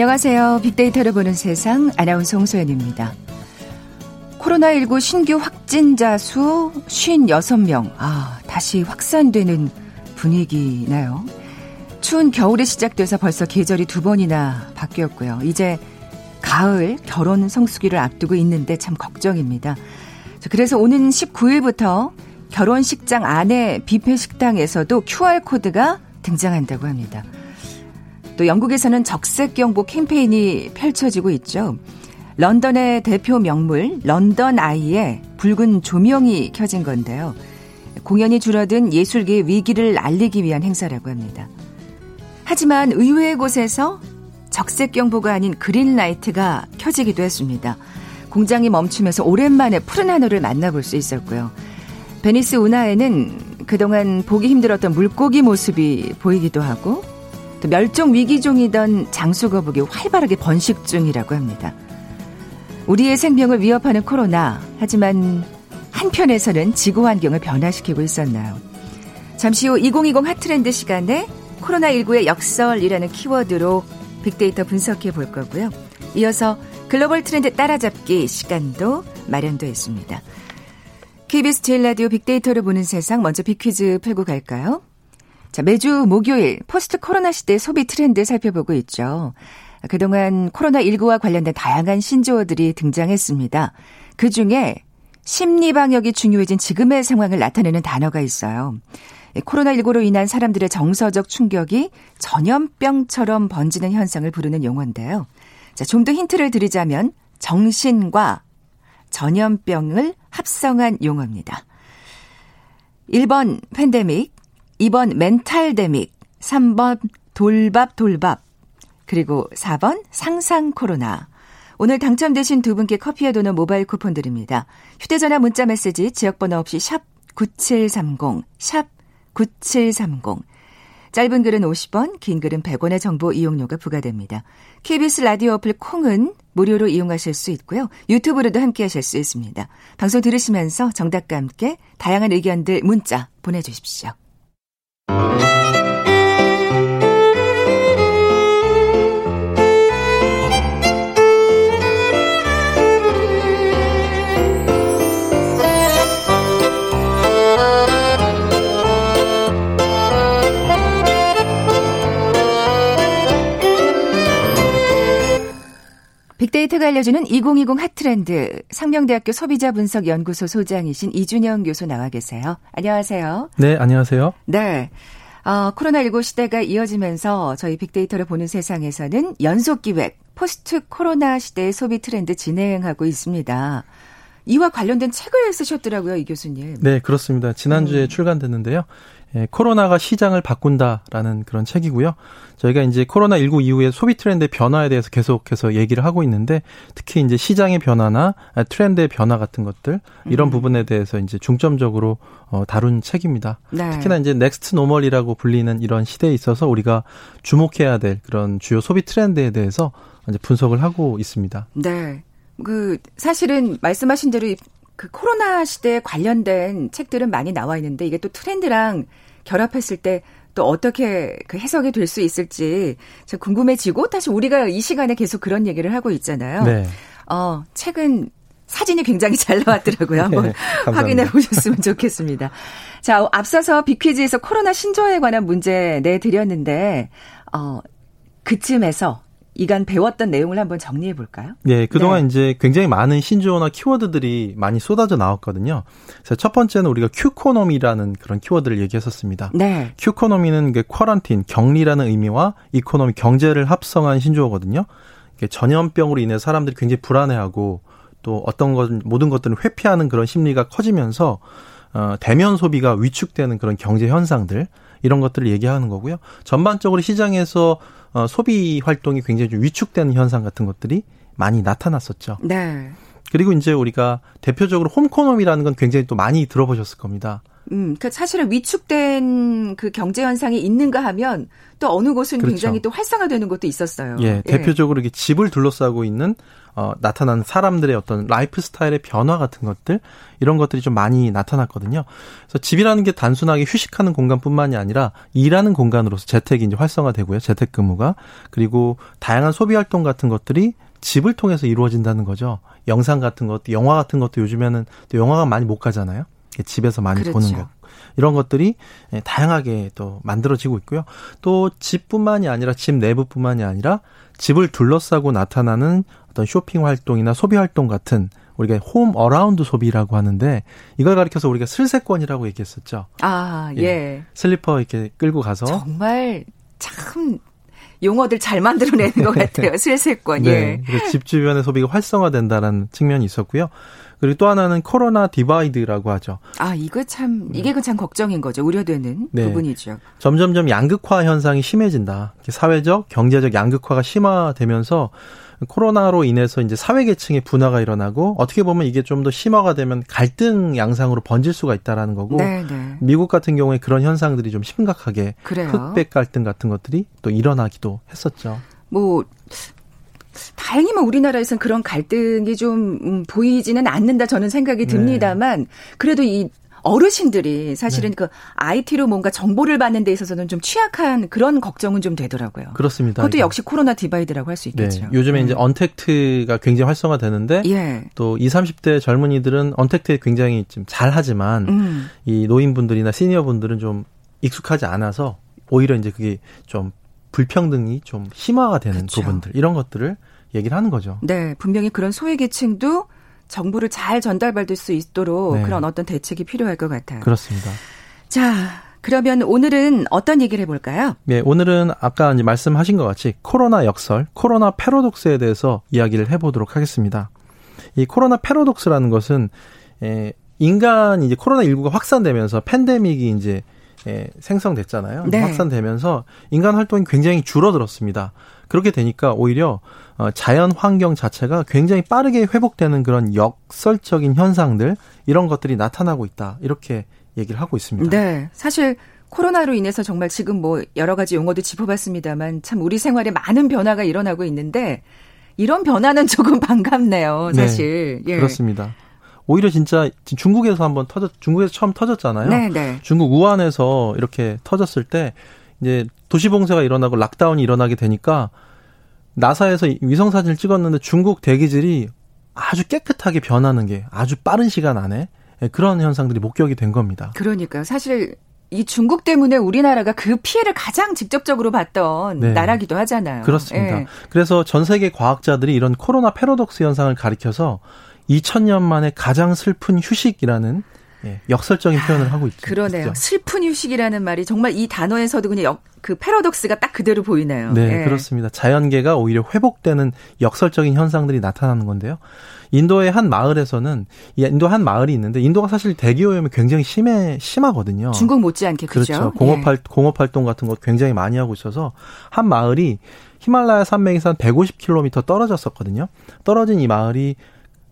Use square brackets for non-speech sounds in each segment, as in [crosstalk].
안녕하세요. 빅데이터를 보는 세상 아나운서 홍소연입니다. 코로나19 신규 확진자 수 56명. 아, 다시 확산되는 분위기나요? 추운 겨울이 시작돼서 벌써 계절이 두 번이나 바뀌었고요. 이제 가을 결혼 성수기를 앞두고 있는데 참 걱정입니다. 그래서 오는 19일부터 결혼식장 안에 뷔페 식당에서도 QR코드가 등장한다고 합니다. 또 영국에서는 적색 경보 캠페인이 펼쳐지고 있죠. 런던의 대표 명물 런던 아이에 붉은 조명이 켜진 건데요. 공연이 줄어든 예술계 위기를 알리기 위한 행사라고 합니다. 하지만 의외의 곳에서 적색 경보가 아닌 green light가 켜지기도 했습니다. 공장이 멈추면서 오랜만에 푸른 하늘을 만나볼 수 있었고요. 베니스 운하에는 그동안 보기 힘들었던 물고기 모습이 보이기도 하고 또 멸종 위기종이던 장수거북이 활발하게 번식 중이라고 합니다. 우리의 생명을 위협하는 코로나. 하지만 한편에서는 지구 환경을 변화시키고 있었나요? 잠시 후 2020 핫트렌드 시간에 코로나19의 역설이라는 키워드로 빅데이터 분석해 볼 거고요. 이어서 글로벌 트렌드 따라잡기 시간도 마련되어 있습니다. KBS 제일 라디오 빅데이터를 보는 세상 먼저 빅퀴즈 풀고 갈까요? 자, 매주 목요일 포스트 코로나 시대 소비 트렌드 살펴보고 있죠. 그동안 코로나19와 관련된 다양한 신조어들이 등장했습니다. 그 중에 심리 방역이 중요해진 지금의 상황을 나타내는 단어가 있어요. 코로나19로 인한 사람들의 정서적 충격이 전염병처럼 번지는 현상을 부르는 용어인데요. 자, 좀 더 힌트를 드리자면 정신과 전염병을 합성한 용어입니다. 1번 팬데믹, 2번 멘탈 데믹, 3번 돌밥 돌밥, 그리고 4번 상상 코로나. 오늘 당첨되신 두 분께 커피와 도넛 모바일 쿠폰 드립니다. 휴대전화 문자 메시지 지역번호 없이 샵 9730, 샵 9730. 짧은 글은 50원, 긴 글은 100원의 정보 이용료가 부과됩니다. KBS 라디오 어플 콩은 무료로 이용하실 수 있고요. 유튜브로도 함께 하실 수 있습니다. 방송 들으시면서 정답과 함께 다양한 의견들 문자 보내주십시오. Thank you. 빅데이터가 알려주는 2020 핫트렌드 상명대학교 소비자분석연구소 소장이신 이준영 교수 나와 계세요. 안녕하세요. 네, 안녕하세요. 네. 어, 코로나19 시대가 이어지면서 저희 빅데이터를 보는 세상에서는 연속 기획 포스트 코로나 시대의 소비 트렌드 진행하고 있습니다. 이와 관련된 책을 쓰셨더라고요, 이 교수님. 네, 그렇습니다. 지난주에 음. 출간됐는데요. 예, 코로나가 시장을 바꾼다라는 그런 책이고요. 저희가 이제 코로나19 이후에 소비 트렌드의 변화에 대해서 계속해서 얘기를 하고 있는데 특히 이제 시장의 변화나 트렌드의 변화 같은 것들 이런 음. 부분에 대해서 이제 중점적으로 어, 다룬 책입니다. 네. 특히나 이제 next normal이라고 불리는 이런 시대에 있어서 우리가 주목해야 될 그런 주요 소비 트렌드에 대해서 이제 분석을 하고 있습니다. 네. 그 사실은 말씀하신 대로 그 코로나 시대에 관련된 책들은 많이 나와 있는데 이게 또 트렌드랑 결합했을 때 또 어떻게 그 해석이 될 수 있을지 참 궁금해지고 다시 우리가 이 시간에 계속 그런 얘기를 하고 있잖아요. 네. 어, 책은 사진이 굉장히 잘 나왔더라고요. 한번 [laughs] 네, 확인해 보셨으면 좋겠습니다. 자, 앞서서 비퀴즈에서 코로나 신조어에 관한 문제 내드렸는데, 어, 그쯤에서 이간 배웠던 내용을 한번 정리해 볼까요? 네, 그동안 네. 이제 굉장히 많은 신조어나 키워드들이 많이 쏟아져 나왔거든요. 그래서 첫 번째는 우리가 Qconomy라는 그런 키워드를 얘기했었습니다. 네. Qconomy는 그 quarantine, 격리라는 의미와 economy, 경제를 합성한 신조어거든요. 전염병으로 인해 사람들이 굉장히 불안해하고 또 어떤 것 모든 것들을 회피하는 그런 심리가 커지면서 어 대면 소비가 위축되는 그런 경제 현상들 이런 것들을 얘기하는 거고요. 전반적으로 시장에서 어, 소비 활동이 굉장히 좀 위축되는 현상 같은 것들이 많이 나타났었죠. 네. 그리고 이제 우리가 대표적으로 홈코노미라는 건 굉장히 또 많이 들어보셨을 겁니다. 음, 그러니까 사실은 위축된 그 경제 현상이 있는가 하면 또 어느 곳은 그렇죠. 굉장히 또 활성화되는 것도 있었어요. 예, 예. 대표적으로 이렇게 집을 둘러싸고 있는 어, 나타난 사람들의 어떤 라이프 스타일의 변화 같은 것들 이런 것들이 좀 많이 나타났거든요. 그래서 집이라는 게 단순하게 휴식하는 공간뿐만이 아니라 일하는 공간으로서 재택이 이제 활성화되고요. 재택근무가 그리고 다양한 소비 활동 같은 것들이 집을 통해서 이루어진다는 거죠. 영상 같은 것도 영화 같은 것도 요즘에는 또 영화관 많이 못 가잖아요. 집에서 많이 그렇죠. 보는 것. 이런 것들이 예, 다양하게 또 만들어지고 있고요. 또 집뿐만이 아니라 집 내부뿐만이 아니라 집을 둘러싸고 나타나는 어떤 쇼핑 활동이나 소비 활동 같은 우리가 home around 소비라고 하는데 이걸 가리켜서 우리가 슬세권이라고 얘기했었죠. 아, 예. 예. 슬리퍼 이렇게 끌고 가서 정말 참 용어들 잘 만들어내는 것 [laughs] 같아요. 슬세권. 네. 예. 집 주변의 소비가 활성화된다는 측면이 있었고요. 그리고 또 하나는 코로나 divide라고 하죠. 아, 이거 참, 이게 그 참 걱정인 거죠. 우려되는 네. 부분이죠. 점점점 양극화 현상이 심해진다. 사회적, 경제적 양극화가 심화되면서 코로나로 인해서 이제 사회 계층의 분화가 일어나고 어떻게 보면 이게 좀 더 심화가 되면 갈등 양상으로 번질 수가 있다라는 거고 네네. 네. 미국 같은 경우에 그런 현상들이 좀 심각하게 그래요. 흑백 갈등 같은 것들이 또 일어나기도 했었죠. 뭐 다행히 뭐 우리나라에서는 그런 갈등이 좀 음, 보이지는 않는다 저는 생각이 네. 듭니다만 그래도 이 어르신들이 사실은 네. 그 IT로 뭔가 정보를 받는 데 있어서는 좀 취약한 그런 걱정은 좀 되더라고요. 그렇습니다. 그것도 역시 코로나 divide라고 할 수 있겠죠. 네. 요즘에 음. 이제 untact가 굉장히 활성화되는데 예. 또 20, 30대 젊은이들은 untact에 굉장히 좀 잘하지만 음. 이 노인분들이나 시니어분들은 좀 익숙하지 않아서 오히려 이제 그게 좀 불평등이 좀 심화가 되는 그렇죠. 부분들 이런 것들을 얘기를 하는 거죠. 네, 분명히 그런 소외계층도 정보를 잘 전달받을 수 있도록 네. 그런 어떤 대책이 필요할 것 같아요. 그렇습니다. 자, 그러면 오늘은 어떤 얘기를 해볼까요? 네, 오늘은 아까 이제 말씀하신 것 같이 코로나 역설, 코로나 패러독스에 대해서 이야기를 해보도록 하겠습니다. 이 코로나 패러독스라는 것은 에, 인간 이제 코로나 19가 확산되면서 팬데믹이 이제 에, 생성됐잖아요. 네. 확산되면서 인간 활동이 굉장히 줄어들었습니다. 그렇게 되니까 오히려 어, 자연 환경 자체가 굉장히 빠르게 회복되는 그런 역설적인 현상들 이런 것들이 나타나고 있다 이렇게 얘기를 하고 있습니다. 네, 사실 코로나로 인해서 정말 지금 뭐 여러 가지 용어도 짚어봤습니다만 참 우리 생활에 많은 변화가 일어나고 있는데 이런 변화는 [laughs] 조금 반갑네요, 네, 사실. 네, 예. 그렇습니다. 오히려 진짜 중국에서 한번 터졌, 중국에서 처음 터졌잖아요. 네, 네. 중국 우한에서 이렇게 터졌을 때 이제 도시 봉쇄가 일어나고 락다운이 일어나게 되니까 나사에서 위성 사진을 찍었는데 중국 대기질이 아주 깨끗하게 변하는 게 아주 빠른 시간 안에 예, 그런 현상들이 목격이 된 겁니다. 그러니까 사실 이 중국 때문에 우리나라가 그 피해를 가장 직접적으로 봤던 네. 나라기도 하잖아요. 그렇습니다. 예. 그래서 전 세계 과학자들이 이런 코로나 패러독스 현상을 가리켜서 2000년 만에 가장 슬픈 휴식이라는 예, 역설적인 표현을 하고 있죠. 그러네요. 있죠. 슬픈 휴식이라는 말이 정말 이 단어에서도 그냥 역, 그 패러독스가 딱 그대로 보이네요. 네, 예. 그렇습니다. 자연계가 오히려 회복되는 역설적인 현상들이 나타나는 건데요. 인도의 한 마을에서는 인도 한 마을이 있는데 인도가 사실 대기 오염이 굉장히 심해 심하거든요. 중국 못지않게 그렇죠. 그렇죠. 공업 활 예. 공업 활동 같은 것 굉장히 많이 하고 있어서 한 마을이 히말라야 산맥에서 한 150km 떨어졌었거든요. 떨어진 이 마을이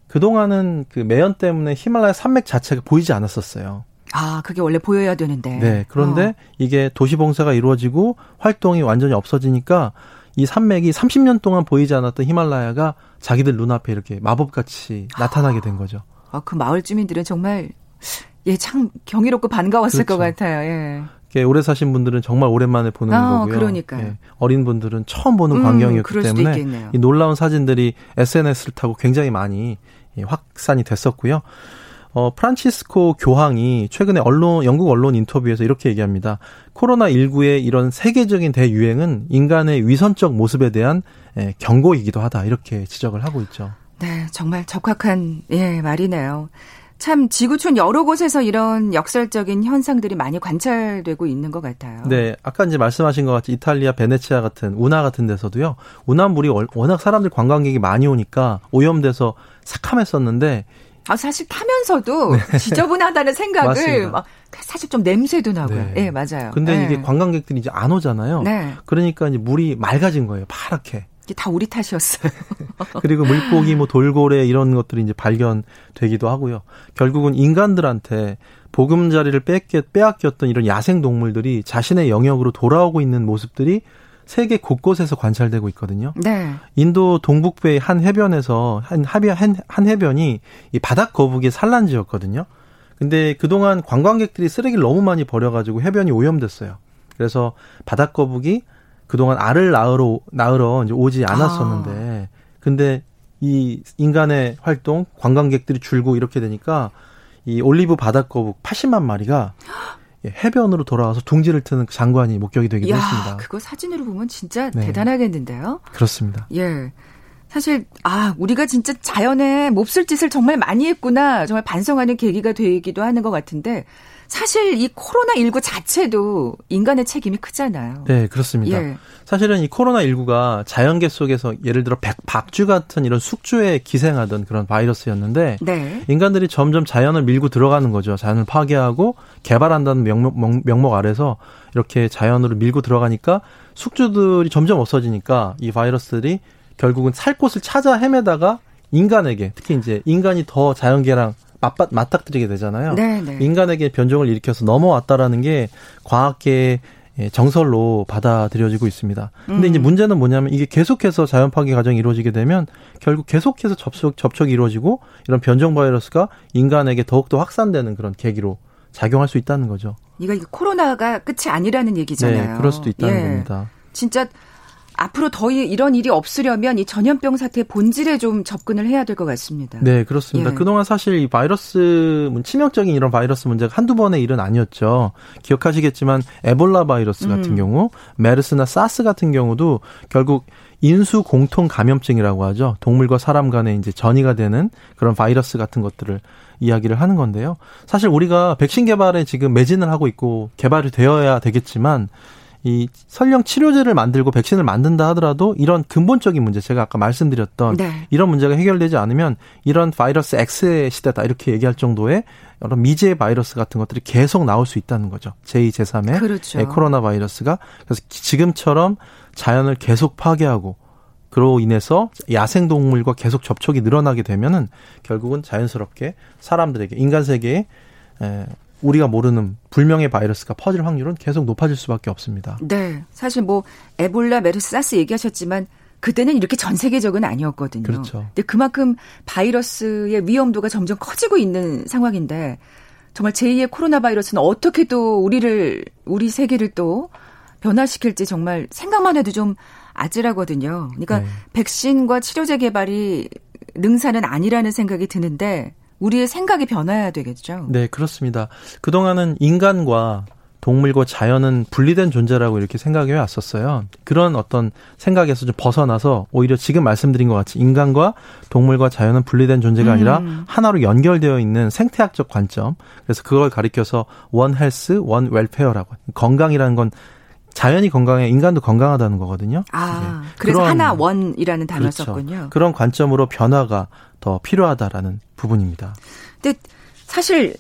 그동안은 그 매연 때문에 히말라야 산맥 자체가 보이지 않았었어요. 아, 그게 원래 보여야 되는데. 네. 그런데 어. 이게 도시 봉쇄가 이루어지고 활동이 완전히 없어지니까 이 산맥이 30년 동안 보이지 않았던 히말라야가 자기들 눈앞에 이렇게 마법같이 나타나게 된 거죠. 아, 그 마을 주민들은 정말 예, 참 경이롭고 반가웠을 그렇죠. 것 같아요. 예. 오래 사신 분들은 정말 오랜만에 보는 아, 거고요. 그러니까 예, 어린 분들은 처음 보는 음, 광경이었기 때문에 이 놀라운 사진들이 SNS를 타고 굉장히 많이 확산이 됐었고요. 어, 프란치스코 교황이 최근에 언론, 영국 언론 인터뷰에서 이렇게 얘기합니다. 코로나19의 이런 세계적인 대유행은 인간의 위선적 모습에 대한 예, 경고이기도 하다. 이렇게 지적을 하고 있죠. 네, 정말 적확한, 예, 말이네요. 참 지구촌 여러 곳에서 이런 역설적인 현상들이 많이 관찰되고 있는 것 같아요. 네, 아까 이제 말씀하신 것 같이 이탈리아 베네치아 같은 운하 같은 데서도요. 운하 물이 워낙 사람들 관광객이 많이 오니까 오염돼서 삭함했었는데 아 사실 타면서도 네. 지저분하다는 생각을 막 사실 좀 냄새도 나고요. 네, 네 맞아요. 근데 네. 이게 관광객들이 이제 안 오잖아요. 네. 그러니까 이제 물이 맑아진 거예요. 파랗게. 다 우리 탓이었어요. [laughs] 그리고 물고기, 뭐 돌고래 이런 것들이 이제 발견되기도 하고요. 결국은 인간들한테 보금자리를 뺏겨, 빼앗겼던 이런 야생 동물들이 자신의 영역으로 돌아오고 있는 모습들이 세계 곳곳에서 관찰되고 있거든요. 네. 인도 동북부의 한 해변에서 한 합의 한, 한 해변이 이 바닥 거북이의 산란지였거든요. 근데 그동안 관광객들이 쓰레기를 너무 많이 버려가지고 해변이 오염됐어요. 그래서 바닥 거북이 그동안 알을 낳으러 낳으러 이제 오지 않았었는데 아. 근데 이 인간의 활동 관광객들이 줄고 이렇게 되니까 이 올리브 바닷거북 80만 마리가 예, 해변으로 돌아와서 둥지를 트는 장관이 목격이 되기도 야, 했습니다. 그거 사진으로 보면 진짜 네. 대단하겠는데요. 그렇습니다. 예. 사실 아 우리가 진짜 자연에 몹쓸 짓을 정말 많이 했구나 정말 반성하는 계기가 되기도 하는 것 같은데 사실 이 코로나19 자체도 인간의 책임이 크잖아요. 네, 그렇습니다. 예. 사실은 이 코로나19가 자연계 속에서 예를 들어 백, 박쥐 같은 이런 숙주에 기생하던 그런 바이러스였는데 네. 인간들이 점점 자연을 밀고 들어가는 거죠. 자연을 파괴하고 개발한다는 명목, 명목 아래서 이렇게 자연으로 밀고 들어가니까 숙주들이 점점 없어지니까 이 바이러스들이 결국은 살 곳을 찾아 헤매다가 인간에게 특히 이제 인간이 더 자연계랑 맞받, 맞닥뜨리게 되잖아요. 네네. 네. 인간에게 변종을 일으켜서 넘어왔다라는 게 과학계의 정설로 받아들여지고 있습니다. 근데 음. 이제 문제는 뭐냐면 이게 계속해서 자연 파괴 과정이 이루어지게 되면 결국 계속해서 접촉 접촉이 이루어지고 이런 변종 바이러스가 인간에게 더욱더 확산되는 그런 계기로 작용할 수 있다는 거죠. 이거 코로나가 끝이 아니라는 얘기잖아요. 네, 그럴 수도 있다는 예. 겁니다. 진짜 앞으로 더 이런 일이 없으려면 이 전염병 사태의 본질에 좀 접근을 해야 될 것 같습니다. 네, 그렇습니다. 예. 그동안 사실 이 바이러스, 치명적인 이런 바이러스 문제가 한두 번의 일은 아니었죠. 기억하시겠지만 에볼라 바이러스 같은 음. 경우, 메르스나 사스 같은 경우도 결국 인수 공통 감염증이라고 하죠. 동물과 사람 간에 이제 전이가 되는 그런 바이러스 같은 것들을 이야기를 하는 건데요. 사실 우리가 백신 개발에 지금 매진을 하고 있고 개발이 되어야 되겠지만 이 설령 치료제를 만들고 백신을 만든다 하더라도 이런 근본적인 문제 제가 아까 말씀드렸던 네. 이런 문제가 해결되지 않으면 이런 바이러스 X의 시대다 이렇게 얘기할 정도의 여러 미제 바이러스 같은 것들이 계속 나올 수 있다는 거죠. 제2, 제3의 그렇죠. 코로나 바이러스가 그래서 지금처럼 자연을 계속 파괴하고 그로 인해서 야생 동물과 계속 접촉이 늘어나게 되면은 결국은 자연스럽게 사람들에게 인간 세계에 우리가 모르는 불명의 바이러스가 퍼질 확률은 계속 높아질 수밖에 없습니다. 네. 사실 뭐 에볼라, 메르스, 사스 얘기하셨지만 그때는 이렇게 전 세계적은 아니었거든요. 그렇죠. 근데 그만큼 바이러스의 위험도가 점점 커지고 있는 상황인데 정말 제2의 코로나 바이러스는 어떻게 또 우리를 우리 세계를 또 변화시킬지 정말 생각만 해도 좀 아찔하거든요. 그러니까 네. 백신과 치료제 개발이 능사는 아니라는 생각이 드는데 우리의 생각이 변화해야 되겠죠. 네, 그렇습니다. 그동안은 인간과 동물과 자연은 분리된 존재라고 이렇게 생각해 왔었어요. 그런 어떤 생각에서 좀 벗어나서 오히려 지금 말씀드린 것 같이 인간과 동물과 자연은 분리된 존재가 아니라 음. 하나로 연결되어 있는 생태학적 관점. 그래서 그걸 가리켜서 원 헬스, 원 웰페어라고. 건강이라는 건 자연이 건강해 인간도 건강하다는 거거든요. 아, 네. 그래서 그런, 하나 원이라는 단어 그렇죠. 썼군요. 그런 관점으로 변화가 더 필요하다라는 부분입니다. 근데 사실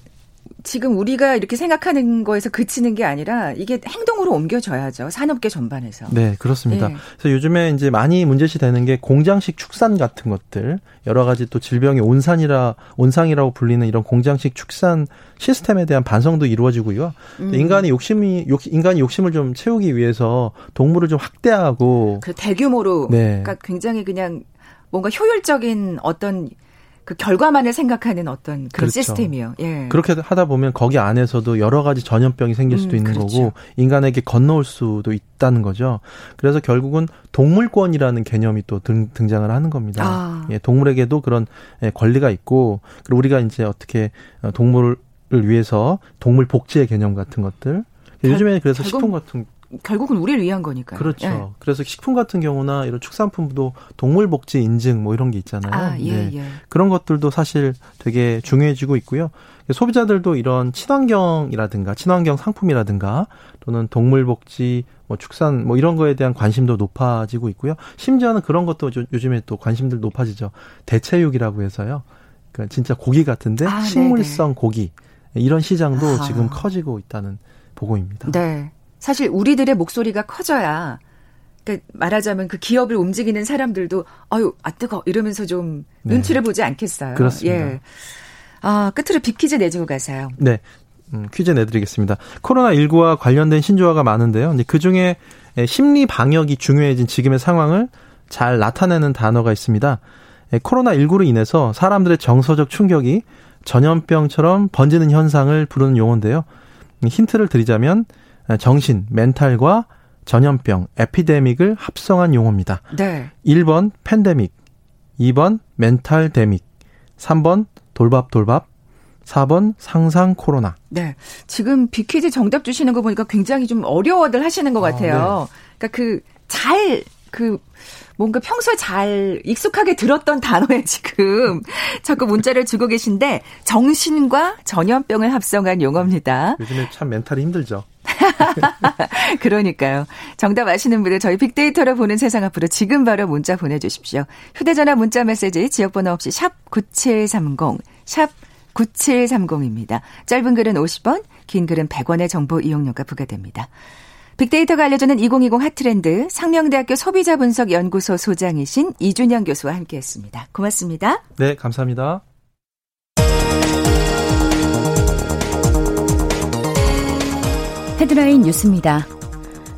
지금 우리가 이렇게 생각하는 거에서 그치는 게 아니라 이게 행동으로 옮겨져야죠. 산업계 전반에서. 네, 그렇습니다. 네. 그래서 요즘에 이제 많이 문제시 되는 게 공장식 축산 같은 것들, 여러 가지 또 질병의 온산이라 온상이라고 불리는 이런 공장식 축산 시스템에 대한 반성도 이루어지고요. 음. 인간이 욕심이 욕, 인간이 욕심을 좀 채우기 위해서 동물을 좀 확대하고 그 대규모로 네. 그러니까 굉장히 그냥 뭔가 효율적인 어떤 그 결과만을 생각하는 어떤 그런 그렇죠. 시스템이요. 예. 그렇게 하다 보면 거기 안에서도 여러 가지 전염병이 생길 수도 음, 있는 그렇죠. 거고 인간에게 건너올 수도 있다는 거죠. 그래서 결국은 동물권이라는 개념이 또 등, 등장을 하는 겁니다. 아. 예, 동물에게도 그런 예, 권리가 있고 그리고 우리가 이제 어떻게 어, 동물을 위해서 동물 복지의 개념 같은 것들 요즘에 그래서 식품 같은 결국은 우리를 위한 거니까요. 그렇죠. 예. 그래서 식품 같은 경우나 이런 축산품도 동물 복지 인증 뭐 이런 게 있잖아요. 아, 예, 네. 예. 그런 것들도 사실 되게 중요해지고 있고요. 소비자들도 이런 친환경이라든가 친환경 상품이라든가 또는 동물 복지 뭐 축산 뭐 이런 거에 대한 관심도 높아지고 있고요. 심지어는 그런 것도 요즘에 또 관심들 높아지죠. 대체육이라고 해서요. 그러니까 진짜 고기 같은데 아, 식물성 네네. 고기 이런 시장도 아. 지금 커지고 있다는 보고입니다. 네. 사실 우리들의 목소리가 커져야 그러니까 말하자면 그 기업을 움직이는 사람들도 아유 아 뜨거 이러면서 좀 네. 눈치를 보지 않겠어요. 그렇습니다. 예. 아 끝으로 빅퀴즈 내주고 가세요. 네. 음, 퀴즈 내드리겠습니다. 코로나 19와 관련된 신조어가 많은데요. 그 중에 심리 방역이 중요해진 지금의 상황을 잘 나타내는 단어가 있습니다. 코로나 19로 인해서 사람들의 정서적 충격이 전염병처럼 번지는 현상을 부르는 용어인데요. 힌트를 드리자면 정신, 멘탈과 전염병, 에피데믹을 합성한 용어입니다. 네. 1번 팬데믹, 2번 mentaldemic, 3번 돌밥돌밥, 4번 상상 코로나. 네. 지금 비퀴즈 정답 주시는 거 보니까 굉장히 좀 어려워들 하시는 것 같아요. 아, 네. 그러니까 그 잘, 그, 뭔가 평소에 잘 익숙하게 들었던 단어에 지금 자꾸 문자를 주고 계신데 정신과 전염병을 합성한 용어입니다. 요즘에 참 mental이 힘들죠. [laughs] 그러니까요. 정답 아시는 분들 저희 빅데이터를 보는 세상 앞으로 지금 바로 문자 보내주십시오. 휴대전화 문자 메시지 지역번호 없이 샵 9730, 샵 9730입니다. 짧은 글은 50원, 긴 글은 100원의 정보 이용료가 부과됩니다. 빅데이터가 알려주는 2020 핫트렌드 상명대학교 소비자분석연구소 소장이신 이준영 교수와 함께했습니다. 고맙습니다. 네, 감사합니다. 헤드라인 뉴스입니다.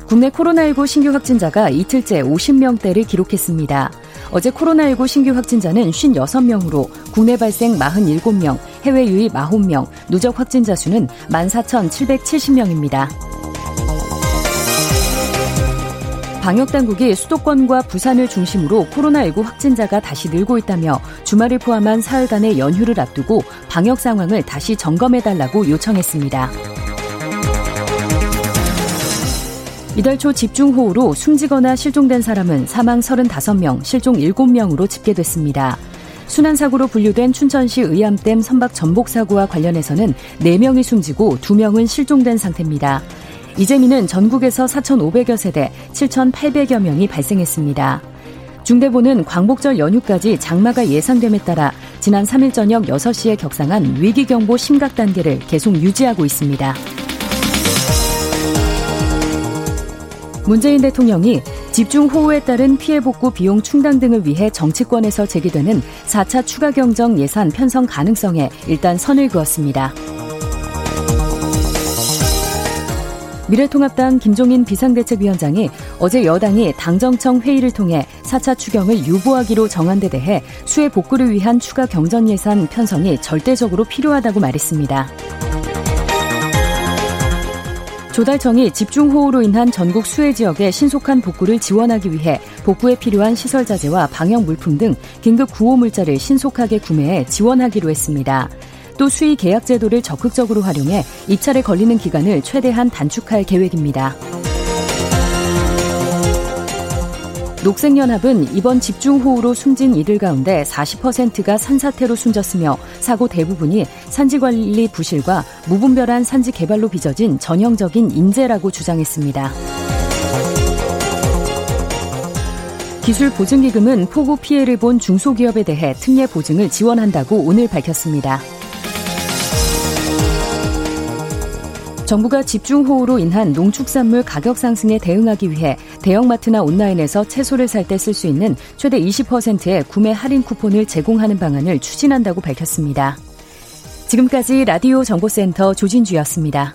국내 코로나19 신규 확진자가 이틀째 50명대를 기록했습니다. 어제 코로나19 신규 확진자는 56명으로 국내 발생 47명, 해외 유입 9명, 누적 확진자 수는 14,770명입니다. 방역당국이 수도권과 부산을 중심으로 코로나19 확진자가 다시 늘고 있다며 주말을 포함한 사흘간의 연휴를 앞두고 방역 상황을 다시 점검해달라고 요청했습니다. 이달 초 집중호우로 숨지거나 실종된 사람은 사망 35명, 실종 7명으로 집계됐습니다. 순환사고로 분류된 춘천시 의암댐 선박 전복사고와 관련해서는 4명이 숨지고 2명은 실종된 상태입니다. 이재민은 전국에서 4,500여 세대 7,800여 명이 발생했습니다. 중대본은 광복절 연휴까지 장마가 예상됨에 따라 지난 3일 저녁 6시에 격상한 위기경보 심각 단계를 계속 유지하고 있습니다. 문재인 대통령이 집중호우에 따른 피해 복구 비용 충당 등을 위해 정치권에서 제기되는 4차 추가 경정 예산 편성 가능성에 일단 선을 그었습니다. 미래통합당 김종인 비상대책위원장이 어제 여당이 당정청 회의를 통해 4차 추경을 유보하기로 정한 데 대해 수해 복구를 위한 추가 경전 예산 편성이 절대적으로 필요하다고 말했습니다. 조달청이 집중호우로 인한 전국 수해 지역의 신속한 복구를 지원하기 위해 복구에 필요한 시설 자재와 방역 물품 등 긴급 구호 물자를 신속하게 구매해 지원하기로 했습니다. 또 수의 계약 제도를 적극적으로 활용해 입찰에 걸리는 기간을 최대한 단축할 계획입니다. 녹색연합은 이번 집중호우로 숨진 이들 가운데 40%가 산사태로 숨졌으며 사고 대부분이 산지관리 부실과 무분별한 산지 개발로 빚어진 전형적인 인재라고 주장했습니다. 기술 보증기금은 폭우 피해를 본 중소기업에 대해 특례 보증을 지원한다고 오늘 밝혔습니다. 정부가 집중호우로 인한 농축산물 가격 상승에 대응하기 위해 대형마트나 온라인에서 채소를 살 때 쓸 수 있는 최대 20%의 구매 할인 쿠폰을 제공하는 방안을 추진한다고 밝혔습니다. 지금까지 라디오 정보센터 조진주였습니다.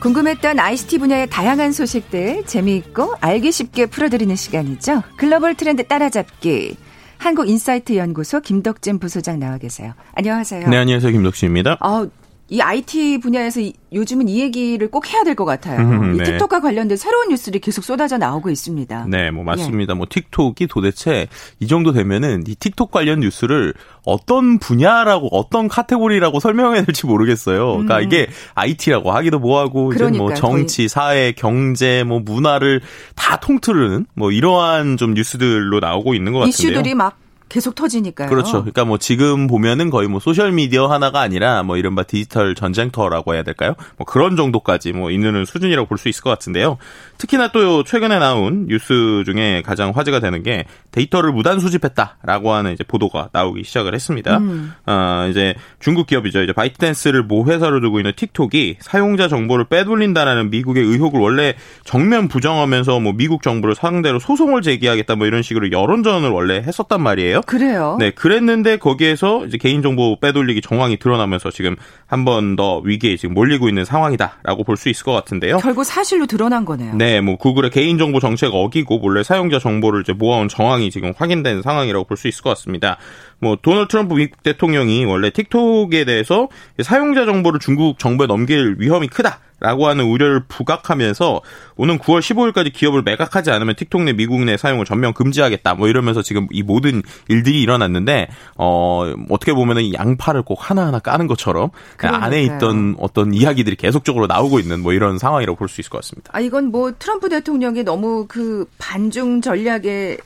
궁금했던 ICT 분야의 다양한 소식들 재미있고 알기 쉽게 풀어드리는 시간이죠. 글로벌 트렌드 따라잡기. 한국인사이트 연구소 김덕진 부소장 나와 계세요. 안녕하세요. 네, 안녕하세요. 김덕진입니다. 아, 이 IT 분야에서 이, 요즘은 이 얘기를 꼭 해야 될 것 같아요. 음, 네. 이 틱톡과 관련된 새로운 뉴스들이 계속 쏟아져 나오고 있습니다. 네, 뭐 맞습니다. 예. 뭐 틱톡이 도대체 이 정도 되면은 이 틱톡 관련 뉴스를 어떤 분야라고 어떤 카테고리라고 설명해야 될지 모르겠어요. 그러니까 음. 이게 IT라고 하기도 뭐하고 이제 뭐 정치. 사회, 경제, 뭐 문화를 다 통틀은 뭐 이러한 좀 뉴스들로 나오고 있는 것 같은데요. 이슈들이 막 계속 터지니까요. 그렇죠. 그러니까 뭐 지금 보면은 거의 뭐 소셜 미디어 하나가 아니라 뭐 이른바 디지털 전쟁터라고 해야 될까요? 뭐 그런 정도까지 뭐 있는 수준이라고 볼 수 있을 것 같은데요. 특히나 또 최근에 나온 뉴스 중에 가장 화제가 되는 게 데이터를 무단 수집했다라고 하는 이제 보도가 나오기 시작을 했습니다. 음. 어, 이제 중국 기업이죠. 이제 바이트댄스를 모 회사로 두고 있는 틱톡이 사용자 정보를 빼돌린다라는 미국의 의혹을 원래 정면 부정하면서 뭐 미국 정부를 상대로 소송을 제기하겠다 뭐 이런 식으로 여론전을 원래 했었단 말이에요. 그래요? 네, 그랬는데 거기에서 이제 개인정보 빼돌리기 정황이 드러나면서 지금 한 번 더 위기에 지금 몰리고 있는 상황이다라고 볼 수 있을 것 같은데요. 결국 사실로 드러난 거네요. 네, 뭐 구글의 개인정보 정책 어기고 몰래 사용자 정보를 이제 모아온 정황이 지금 확인된 상황이라고 볼 수 있을 것 같습니다. 뭐 도널드 트럼프 미국 대통령이 원래 틱톡에 대해서 사용자 정보를 중국 정부에 넘길 위험이 크다. 라고 하는 우려를 부각하면서 오는 9월 15일까지 기업을 매각하지 않으면 틱톡 내 미국 내 사용을 전면 금지하겠다. 뭐 이러면서 지금 이 모든 일들이 일어났는데 어 어떻게 보면은 이 양파를 꼭 하나하나 까는 것처럼 안에 있던 어떤 이야기들이 계속적으로 나오고 있는 뭐 이런 상황이라고 볼 수 있을 것 같습니다. 아 이건 뭐 트럼프 대통령이 너무 그 반중 전략에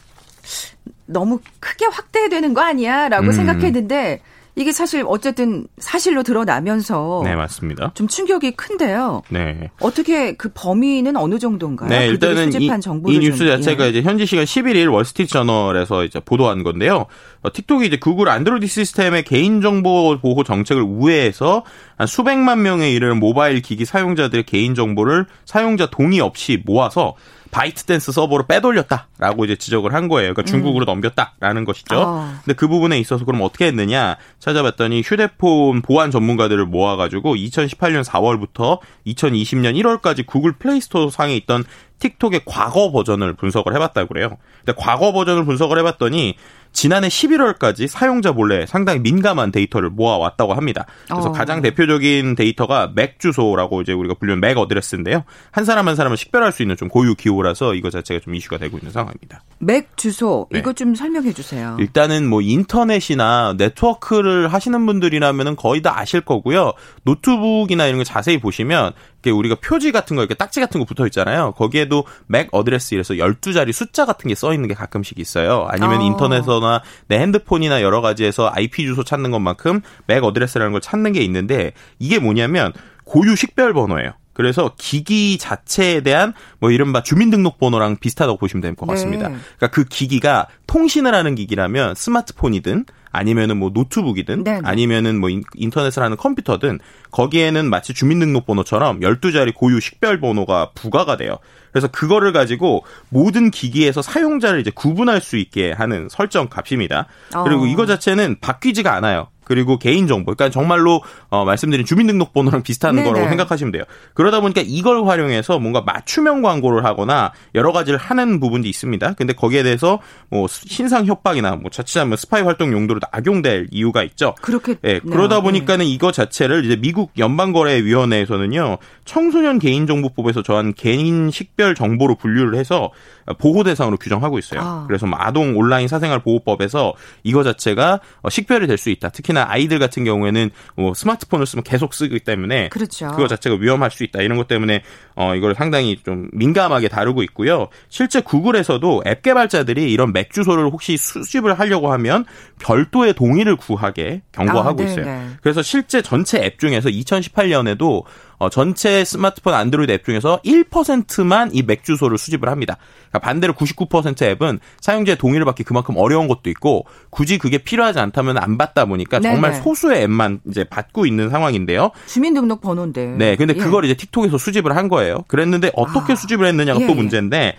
너무 크게 확대되는 거 아니야라고 음. 생각했는데 이게 사실 어쨌든 사실로 드러나면서 네 맞습니다. 좀 충격이 큰데요. 네. 어떻게 그 범위는 어느 정도인가요? 네 일단은 이, 이, 뉴스 좀, 자체가 예. 이제 현지 시간 11일 월스트리트 저널에서 이제 보도한 건데요. 어, 틱톡이 이제 구글 안드로이드 시스템의 개인정보 보호 정책을 우회해서 한 수백만 명에 이르는 모바일 기기 사용자들의 개인정보를 사용자 동의 없이 모아서 바이트댄스 서버로 빼돌렸다라고 이제 지적을 한 거예요. 그러니까 중국으로 음. 넘겼다라는 것이죠. 어. 근데 그 부분에 있어서 그럼 어떻게 했느냐 찾아봤더니 휴대폰 보안 전문가들을 모아가지고 2018년 4월부터 2020년 1월까지 구글 플레이스토어 상에 있던 틱톡의 과거 버전을 분석을 해봤다고 그래요. 근데 과거 버전을 분석을 해봤더니 지난해 11월까지 사용자 몰래 상당히 민감한 데이터를 모아왔다고 합니다. 그래서 어. 가장 대표적인 데이터가 MAC 주소라고 이제 우리가 불리는 MAC address인데요. 한 사람 한 사람을 식별할 수 있는 좀 고유 기호라서 이거 자체가 좀 이슈가 되고 있는 상황입니다. MAC 주소 네. 이거 좀 설명해 주세요. 일단은 뭐 인터넷이나 네트워크를 하시는 분들이라면은 거의 다 아실 거고요. 노트북이나 이런 거 자세히 보시면 우리가 표지 같은 거 이렇게 딱지 같은 거 붙어 있잖아요. 거기에도 MAC address 이래서 12자리 숫자 같은 게 써 있는 게 가끔씩 있어요. 아니면 어. 인터넷에서나 내 핸드폰이나 여러 가지에서 IP 주소 찾는 것만큼 MAC address라는 걸 찾는 게 있는데 이게 뭐냐면 고유 식별 번호예요. 그래서 기기 자체에 대한 뭐 이른바 주민등록번호랑 비슷하다고 보시면 될 것 같습니다. 네. 그러니까 그 기기가 통신을 하는 기기라면 스마트폰이든 아니면은 뭐 노트북이든 네네. 아니면은 뭐 인터넷을 하는 컴퓨터든 거기에는 마치 주민등록번호처럼 12자리 고유 식별 번호가 부과가 돼요. 그래서 그거를 가지고 모든 기기에서 사용자를 이제 구분할 수 있게 하는 설정 값입니다. 그리고 어. 이거 자체는 바뀌지가 않아요. 그리고 개인정보, 그러니까 정말로 어, 말씀드린 주민등록번호랑 비슷한 네네. 거라고 생각하시면 돼요. 그러다 보니까 이걸 활용해서 뭔가 맞춤형 광고를 하거나 여러 가지를 하는 부분도 있습니다. 근데 거기에 대해서 뭐 신상 협박이나 뭐 자칫하면 스파이 활동 용도로 악용될 이유가 있죠. 그렇게 네, 그러다 네. 보니까는 이거 자체를 이제 미국 연방거래위원회에서는요 청소년 개인정보법에서 저한 개인 식별 정보로 분류를 해서 보호 대상으로 규정하고 있어요. 아. 그래서 뭐 아동 온라인 사생활 보호법에서 이거 자체가 어, 식별이 될 수 있다. 특히나 아이들 같은 경우에는 뭐 스마트폰을 쓰면 계속 쓰기 때문에 그렇죠. 그거 자체가 위험할 수 있다. 이런 것 때문에 어 이걸 상당히 좀 민감하게 다루고 있고요. 실제 구글에서도 앱 개발자들이 이런 맥 주소를 혹시 수집을 하려고 하면 별도의 동의를 구하게 경고하고 아, 있어요. 그래서 실제 전체 앱 중에서 2018년에도 어, 전체 스마트폰 안드로이드 앱 중에서 1%만 이 맥 주소를 수집을 합니다. 그러니까 반대로 99% 앱은 사용자의 동의를 받기 그만큼 어려운 것도 있고 굳이 그게 필요하지 않다면 안 받다 보니까 네네. 정말 소수의 앱만 이제 받고 있는 상황인데요. 주민등록 번호인데. 네, 근데 예. 그걸 이제 틱톡에서 수집을 한 거예요. 그랬는데 어떻게 아. 수집을 했느냐가 예, 또 예. 문제인데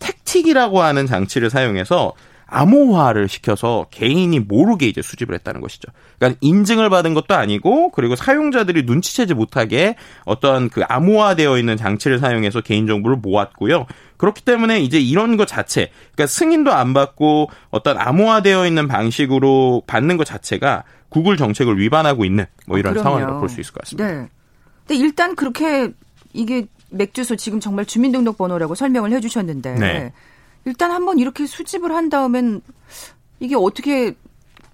택틱이라고 하는 장치를 사용해서 암호화를 시켜서 개인이 모르게 이제 수집을 했다는 것이죠. 그러니까 인증을 받은 것도 아니고 그리고 사용자들이 눈치채지 못하게 어떤 그 암호화되어 있는 장치를 사용해서 개인 정보를 모았고요. 그렇기 때문에 이제 이런 것 자체, 그러니까 승인도 안 받고 어떤 암호화되어 있는 방식으로 받는 것 자체가 구글 정책을 위반하고 있는 뭐 이런 아, 상황이라고 볼 수 있을 것 같습니다. 네. 근데 일단 그렇게 이게 맥주소 지금 정말 주민등록번호라고 설명을 해주셨는데 네. 일단 한번 이렇게 수집을 한 다음엔 이게 어떻게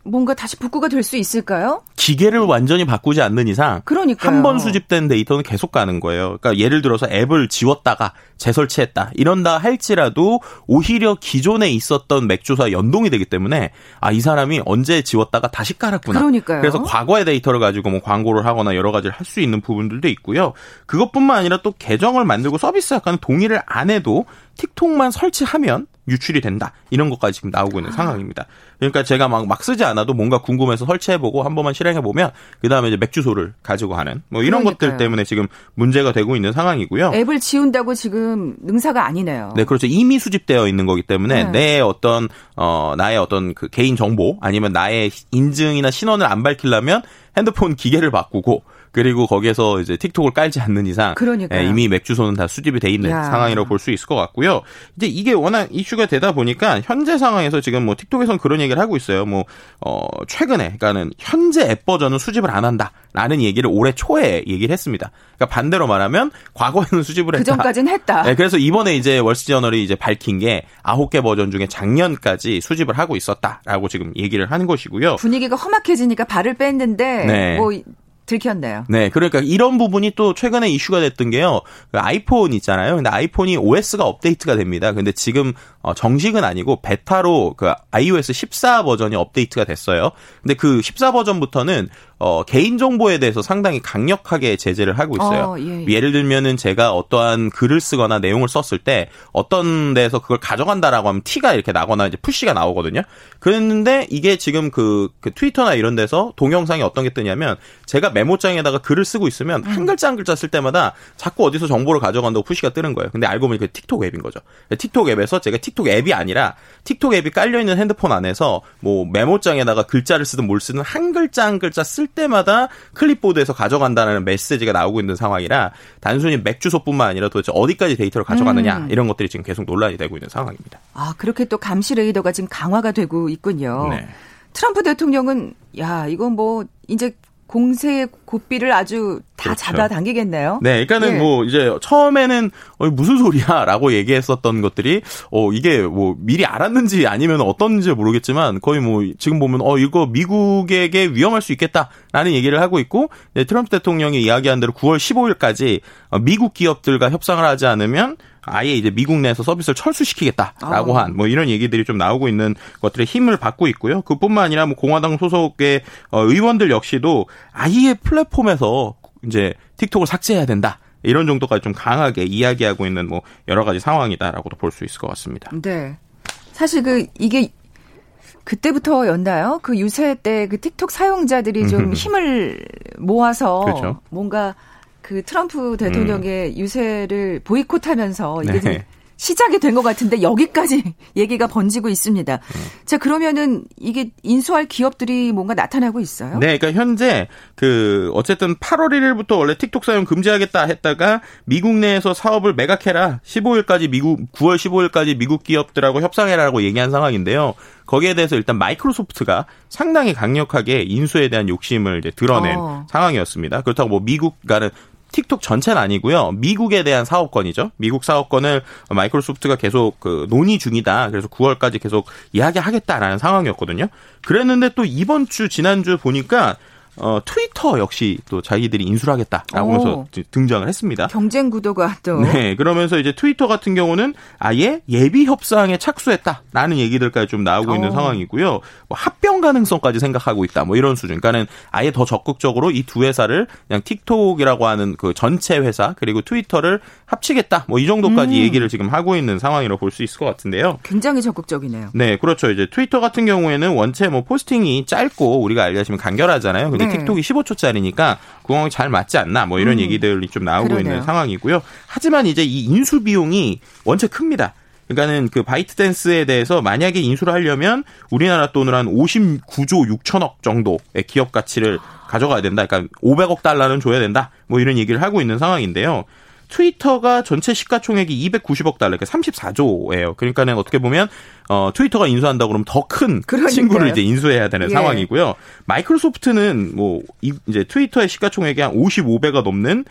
뭔가 다시 복구가 될 수 있을까요? 기계를 완전히 바꾸지 않는 이상 한 번 수집된 데이터는 계속 가는 거예요. 그러니까 예를 들어서 앱을 지웠다가 재설치했다 이런다 할지라도 오히려 기존에 있었던 맥주사 연동이 되기 때문에 아 이 사람이 언제 지웠다가 다시 깔았구나. 그러니까요. 그래서 과거의 데이터를 가지고 뭐 광고를 하거나 여러 가지를 할 수 있는 부분들도 있고요. 그것뿐만 아니라 또 계정을 만들고 서비스 약간 동의를 안 해도 틱톡만 설치하면 유출이 된다. 이런 것까지 지금 나오고 있는 아. 상황입니다. 그러니까 제가 막, 막 쓰지 않아도 뭔가 궁금해서 설치해보고 한 번만 실행해보면 그 다음에 이제 맥주소를 가지고 하는 뭐 이런 그러니까요. 것들 때문에 지금 문제가 되고 있는 상황이고요. 앱을 지운다고 지금 능사가 아니네요. 네, 그렇죠. 이미 수집되어 있는 거기 때문에 네. 내 어떤, 어, 나의 어떤 그 개인 정보 아니면 나의 인증이나 신원을 안 밝히려면 핸드폰 기계를 바꾸고 그리고 거기에서 이제 틱톡을 깔지 않는 이상 예, 이미 맥 주소는 다 수집이 돼 있는 야. 상황이라고 볼 수 있을 것 같고요. 이제 이게 워낙 이슈가 되다 보니까 현재 상황에서 지금 뭐 틱톡에서는 그런 얘기를 하고 있어요. 뭐 어, 최근에 그러니까는 현재 앱 버전은 수집을 안 한다라는 얘기를 올해 초에 얘기를 했습니다. 그러니까 반대로 말하면 과거에는 수집을 했다. 그 전까지는 했다. 네, 그래서 이번에 이제 월스트저널이 이제 밝힌 게 아홉 개 버전 중에 작년까지 수집을 하고 있었다라고 지금 얘기를 하는 것이고요. 분위기가 험악해지니까 발을 뺐는데 네. 뭐 들켰네요. 네, 그러니까 이런 부분이 또 최근에 이슈가 됐던 게요. 그 아이폰 있잖아요. 근데 아이폰이 OS가 업데이트가 됩니다. 근데 지금 어, 정식은 아니고 베타로 그 iOS 14 버전이 업데이트가 됐어요. 근데 그 14 버전부터는 어, 개인 정보에 대해서 상당히 강력하게 제재를 하고 있어요. 어, 예, 예. 를 들면은 제가 어떠한 글을 쓰거나 내용을 썼을 때 어떤 데서 그걸 가져간다라고 하면 티가 이렇게 나거나 이제 푸시가 나오거든요. 그랬는데 이게 지금 그, 그 트위터나 이런 데서 동영상이 어떤 게 뜨냐면 제가 메모장에다가 글을 쓰고 있으면 음. 한 글자 한 글자 쓸 때마다 자꾸 어디서 정보를 가져간다고 push가 뜨는 거예요. 근데 알고 보니까 틱톡 앱인 거죠. 틱톡 앱에서 제가 틱톡 앱이 아니라 틱톡 앱이 깔려 있는 핸드폰 안에서 뭐 메모장에다가 글자를 쓰든 뭘 쓰든 한 글자 한 글자 쓸 때마다 클립보드에서 가져간다는 메시지가 나오고 있는 상황이라 단순히 MAC 주소뿐만 아니라 도대체 어디까지 데이터를 가져가느냐 음. 이런 것들이 지금 계속 논란이 되고 있는 상황입니다. 아 그렇게 또 감시 레이더가 지금 강화가 되고 있군요. 네. 트럼프 대통령은 야 이건 뭐 이제 공세의 고삐를 아주 다 그렇죠. 잡아당기겠네요. 네, 그러니까는 네. 뭐 이제 처음에는 어, 무슨 소리야라고 얘기했었던 것들이 어 이게 뭐 미리 알았는지 아니면 어떤지 모르겠지만 거의 뭐 지금 보면 어 이거 미국에게 위험할 수 있겠다라는 얘기를 하고 있고 네, 트럼프 대통령이 이야기한 대로 9월 15일까지 어, 미국 기업들과 협상을 하지 않으면 아예 이제 미국 내에서 서비스를 철수시키겠다라고 아. 한뭐 이런 얘기들이 좀 나오고 있는 것들의 힘을 받고 있고요. 그뿐만 아니라 뭐 공화당 소속의 어, 의원들 역시도 아예 플랫폼에서 이제 틱톡을 삭제해야 된다. 이런 정도까지 좀 강하게 이야기하고 있는 뭐 여러 가지 상황이다라고도 볼 수 있을 것 같습니다. 네. 사실 그 이게 그때부터 였나요? 그 유세 때 그 틱톡 사용자들이 좀 [laughs] 힘을 모아서 그렇죠. 뭔가 그 트럼프 대통령의 음. 유세를 보이콧하면서 이게 네. 시작이 된 것 같은데 여기까지 [laughs] 얘기가 번지고 있습니다. 음. 자 그러면은 이게 인수할 기업들이 뭔가 나타나고 있어요? 네, 그러니까 현재 그 어쨌든 8월 1일부터 원래 틱톡 사용 금지하겠다 했다가 미국 내에서 사업을 매각해라 15일까지 미국 9월 15일까지 미국 기업들하고 협상해라라고 얘기한 상황인데요. 거기에 대해서 일단 마이크로소프트가 상당히 강력하게 인수에 대한 욕심을 이제 드러낸 어. 상황이었습니다. 그렇다고 뭐 미국, 그러니까는 틱톡 전체는 아니고요. 미국에 대한 사업권이죠. 미국 사업권을 마이크로소프트가 계속 그 논의 중이다. 그래서 9월까지 계속 이야기하겠다라는 상황이었거든요. 그랬는데 또 이번 주 지난주 보니까 어, 트위터 역시 또 자기들이 인수를 하겠다라고 해서 등장을 했습니다. 경쟁 구도가 또. 네. 그러면서 이제 트위터 같은 경우는 아예 예비 협상에 착수했다라는 얘기들까지 좀 나오고 오. 있는 상황이고요. 뭐 합병 가능성까지 생각하고 있다. 뭐 이런 수준. 그러니까는 아예 더 적극적으로 이 두 회사를 그냥 틱톡이라고 하는 그 전체 회사 그리고 트위터를 합치겠다. 뭐 이 정도까지 음. 얘기를 지금 하고 있는 상황이라고 볼 수 있을 것 같은데요. 굉장히 적극적이네요. 네. 그렇죠. 이제 트위터 같은 경우에는 원체 뭐 posting이 짧고 우리가 알다시피 간결하잖아요. 근데 네. 틱톡이 15초짜리니까 궁합이 잘 맞지 않나 뭐 이런 음. 얘기들이 좀 나오고 그러네요. 있는 상황이고요. 하지만 이제 이 인수 비용이 원체 큽니다. 그러니까는 그 바이트 댄스에 대해서 만약에 인수를 하려면 우리나라 돈으로 한 59조 6천억 정도의 기업 가치를 가져가야 된다. 그러니까 500억 달러는 줘야 된다. 뭐 이런 얘기를 하고 있는 상황인데요. 트위터가 전체 시가총액이 290억 달러, 그러니까 34조예요. 그러니까는 어떻게 보면 어 트위터가 인수한다 그러면 더 큰 친구를 이제 인수해야 되는 예. 상황이고요. 마이크로소프트는 뭐 이제 트위터의 시가총액이 한 55배가 넘는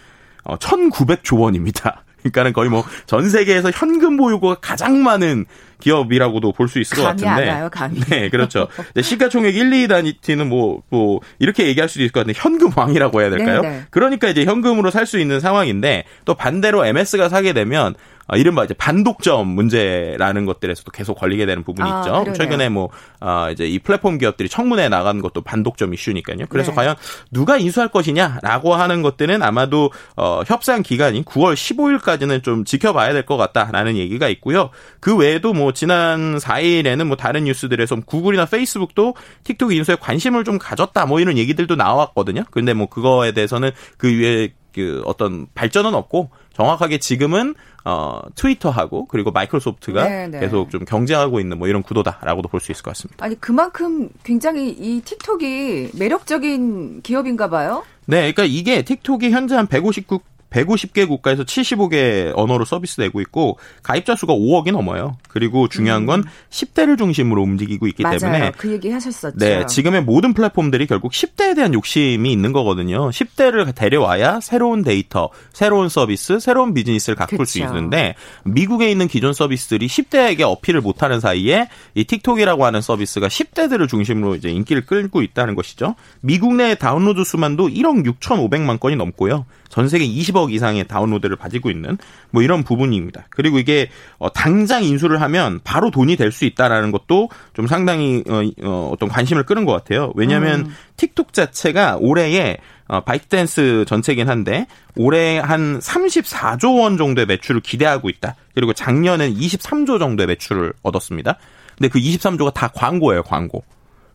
어 1,900조 원입니다. 그러니까는 거의 뭐 전 세계에서 현금 보유고가 가장 많은 기업이라고도 볼 수 있을 것 같은데. 알아요, 감이. 네, 그렇죠. 시가총액 1, 2 단위티는 뭐, 뭐, 이렇게 얘기할 수도 있을 것 같은데, 현금 왕이라고 해야 될까요? 네네. 그러니까 이제 현금으로 살 수 있는 상황인데, 또 반대로 MS가 사게 되면, 아, 이른바 이제 반독점 문제라는 것들에서도 계속 걸리게 되는 부분이 아, 있죠. 그러네요. 최근에 뭐, 아, 이제 이 플랫폼 기업들이 청문회 나간 것도 반독점 이슈니까요. 그래서 네. 과연 누가 인수할 것이냐라고 하는 것들은 아마도, 어, 협상 기간인 9월 15일까지는 좀 지켜봐야 될 것 같다라는 얘기가 있고요. 그 외에도 뭐, 지난 4일에는 뭐 다른 뉴스들에서 구글이나 페이스북도 틱톡 인수에 관심을 좀 가졌다 뭐 이런 얘기들도 나왔거든요. 근데 뭐 그거에 대해서는 그 위에 그 어떤 발전은 없고 정확하게 지금은 어 트위터하고 그리고 마이크로소프트가 네네. 네. 계속 좀 경쟁하고 있는 뭐 이런 구도다라고도 볼 수 있을 것 같습니다. 아니 그만큼 굉장히 이 틱톡이 매력적인 기업인가 봐요. 네, 그러니까 이게 틱톡이 현재 한 159, 150개 국가에서 75개 언어로 서비스되고 있고 가입자 수가 5억이 넘어요. 그리고 중요한 건 음. 10대를 중심으로 움직이고 있기 맞아요. 때문에 그 얘기 하셨었죠. 네, 지금의 모든 플랫폼들이 결국 10대에 대한 욕심이 있는 거거든요. 10대를 데려와야 새로운 데이터, 새로운 서비스, 새로운 비즈니스를 가꿀 그쵸. 수 있는데 미국에 있는 기존 서비스들이 10대에게 어필을 못 하는 사이에 이 틱톡이라고 하는 서비스가 10대들을 중심으로 이제 인기를 끌고 있다는 것이죠. 미국 내 다운로드 수만도 1억 6,500만 건이 넘고요. 전 세계 20억 이상의 다운로드를 가지고 있는 뭐 이런 부분입니다. 그리고 이게 어, 당장 인수를 하면 바로 돈이 될 수 있다라는 것도 좀 상당히 어, 어, 어떤 관심을 끄는 것 같아요. 왜냐하면 음. 틱톡 자체가 올해에 어, 바이트댄스 전체긴 한데 올해 한 34조 원 정도의 매출을 기대하고 있다. 그리고 작년엔 23조 정도의 매출을 얻었습니다. 근데 그 23조가 다 광고예요, 광고.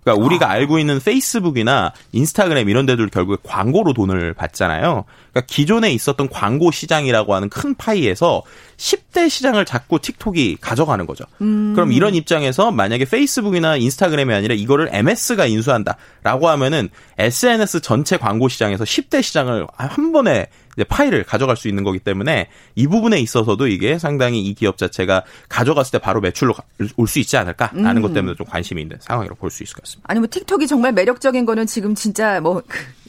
그러니까 우리가 아. 알고 있는 페이스북이나 인스타그램 이런 데들 결국에 광고로 돈을 받잖아요. 그러니까 기존에 있었던 광고 시장이라고 하는 큰 파이에서 10대 시장을 자꾸 틱톡이 가져가는 거죠. 음. 그럼 이런 입장에서 만약에 페이스북이나 인스타그램이 아니라 이거를 MS가 인수한다라고 하면은 SNS 전체 광고 시장에서 10대 시장을 한 번에 이제 파일을 가져갈 수 있는 거기 때문에 이 부분에 있어서도 이게 상당히 이 기업 자체가 가져갔을 때 바로 매출로 올 수 있지 않을까라는 음. 것 때문에 좀 관심이 있는 상황이라고 볼 수 있을 것 같습니다. 아니 뭐 틱톡이 정말 매력적인 거는 지금 진짜 뭐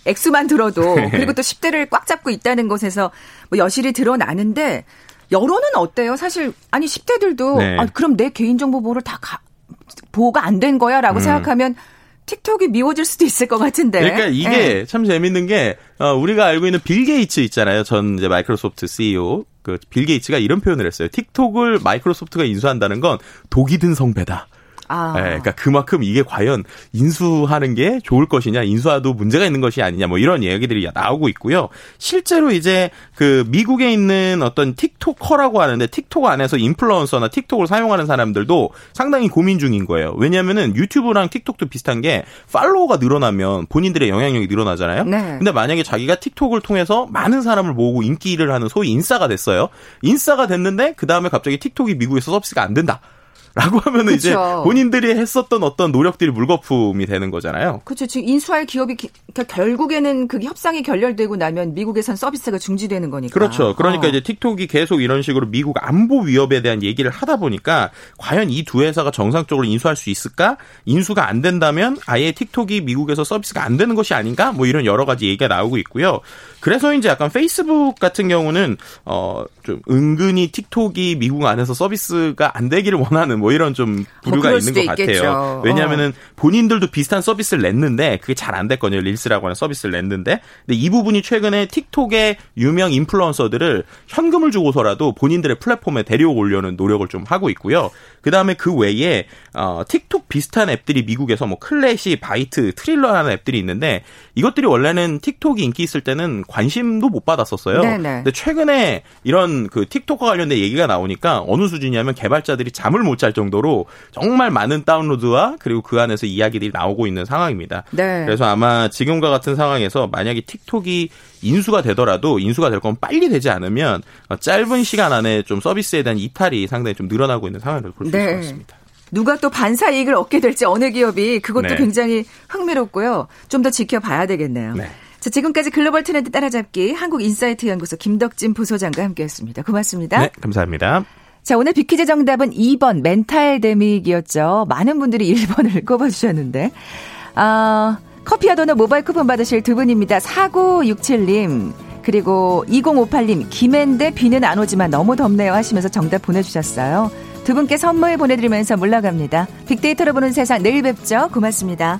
액수만 들어도 [laughs] 네. 그리고 또 10대를 꽉 잡고 있다는 것에서 뭐 여실히 드러나는데 여론은 어때요? 사실 아니 10대들도 네. 아, 그럼 내 개인정보 보호를 다 가, 보호가 안 된 거야라고 음. 생각하면 틱톡이 미워질 수도 있을 것 같은데. 그러니까 이게 네. 참 재밌는 게 어, 우리가 알고 있는 빌 게이츠 있잖아요. 전 이제 마이크로소프트 CEO 그 빌 게이츠가 이런 표현을 했어요. 틱톡을 마이크로소프트가 인수한다는 건 독이 든 성배다. 아. 네, 그러니까 그만큼 이게 과연 인수하는 게 좋을 것이냐, 인수해도 문제가 있는 것이 아니냐, 뭐 이런 얘기들이 나오고 있고요. 실제로 이제 그 미국에 있는 어떤 틱톡커라고 하는데 틱톡 안에서 인플루언서나 틱톡을 사용하는 사람들도 상당히 고민 중인 거예요. 왜냐면은 유튜브랑 틱톡도 비슷한 게 팔로워가 늘어나면 본인들의 영향력이 늘어나잖아요. 네. 근데 만약에 자기가 틱톡을 통해서 많은 사람을 모으고 인기를 하는 소위 인싸가 됐어요. 인싸가 됐는데 그 다음에 갑자기 틱톡이 미국에서 서비스가 안 된다. 라고 하면은 그쵸. 이제 본인들이 했었던 어떤 노력들이 물거품이 되는 거잖아요. 그렇죠. 지금 인수할 기업이 기, 그러니까 결국에는 그 협상이 결렬되고 나면 미국에선 서비스가 중지되는 거니까. 그렇죠. 그러니까 어. 이제 틱톡이 계속 이런 식으로 미국 안보 위협에 대한 얘기를 하다 보니까 과연 이 두 회사가 정상적으로 인수할 수 있을까? 인수가 안 된다면 아예 틱톡이 미국에서 서비스가 안 되는 것이 아닌가? 뭐 이런 여러 가지 얘기가 나오고 있고요. 그래서 이제 약간 페이스북 같은 경우는 어 좀 은근히 틱톡이 미국 안에서 서비스가 안 되기를 원하는 뭐 이런 좀 부류가 뭐 있는 것 있겠죠. 같아요. 왜냐하면은 어. 본인들도 비슷한 서비스를 냈는데 그게 잘 안 됐거든요. 릴스라고 하는 서비스를 냈는데 근데 이 부분이 최근에 틱톡의 유명 인플루언서들을 현금을 주고서라도 본인들의 플랫폼에 데려오려는 노력을 좀 하고 있고요. 그 다음에 그 외에 어, 틱톡 비슷한 앱들이 미국에서 뭐 클래시, 바이트, 트릴러라는 앱들이 있는데 이것들이 원래는 틱톡이 인기 있을 때는 관심도 못 받았었어요. 네네. 근데 최근에 이런 그 틱톡과 관련된 얘기가 나오니까 어느 수준이냐면 개발자들이 잠을 못잘 정도로 정말 많은 다운로드와 그리고 그 안에서 이야기들이 나오고 있는 상황입니다. 네. 그래서 아마 지금과 같은 상황에서 만약에 틱톡이 인수가 되더라도 인수가 될 건 빨리 되지 않으면 짧은 시간 안에 좀 서비스에 대한 이탈이 상당히 좀 늘어나고 있는 상황을 볼수 네. 있을 것 같습니다. 누가 또 반사 이익을 얻게 될지 어느 기업이 그것도 네. 굉장히 흥미롭고요. 좀 더 지켜봐야 되겠네요. 네. 자, 지금까지 글로벌 트렌드 따라잡기 한국인사이트 연구소 김덕진 부소장과 함께했습니다. 고맙습니다. 네, 감사합니다. 자, 오늘 비퀴즈 정답은 2번 mentaldemic이었죠. 많은 분들이 1번을 [laughs] 꼽아주셨는데. 아, 커피와 도넛 모바일 쿠폰 받으실 두 분입니다. 4967님. 그리고 2058님, 김앤데 비는 안 오지만 너무 덥네요 하시면서 정답 보내주셨어요. 두 분께 선물 보내드리면서 물러갑니다. 빅데이터로 보는 세상 내일 뵙죠. 고맙습니다.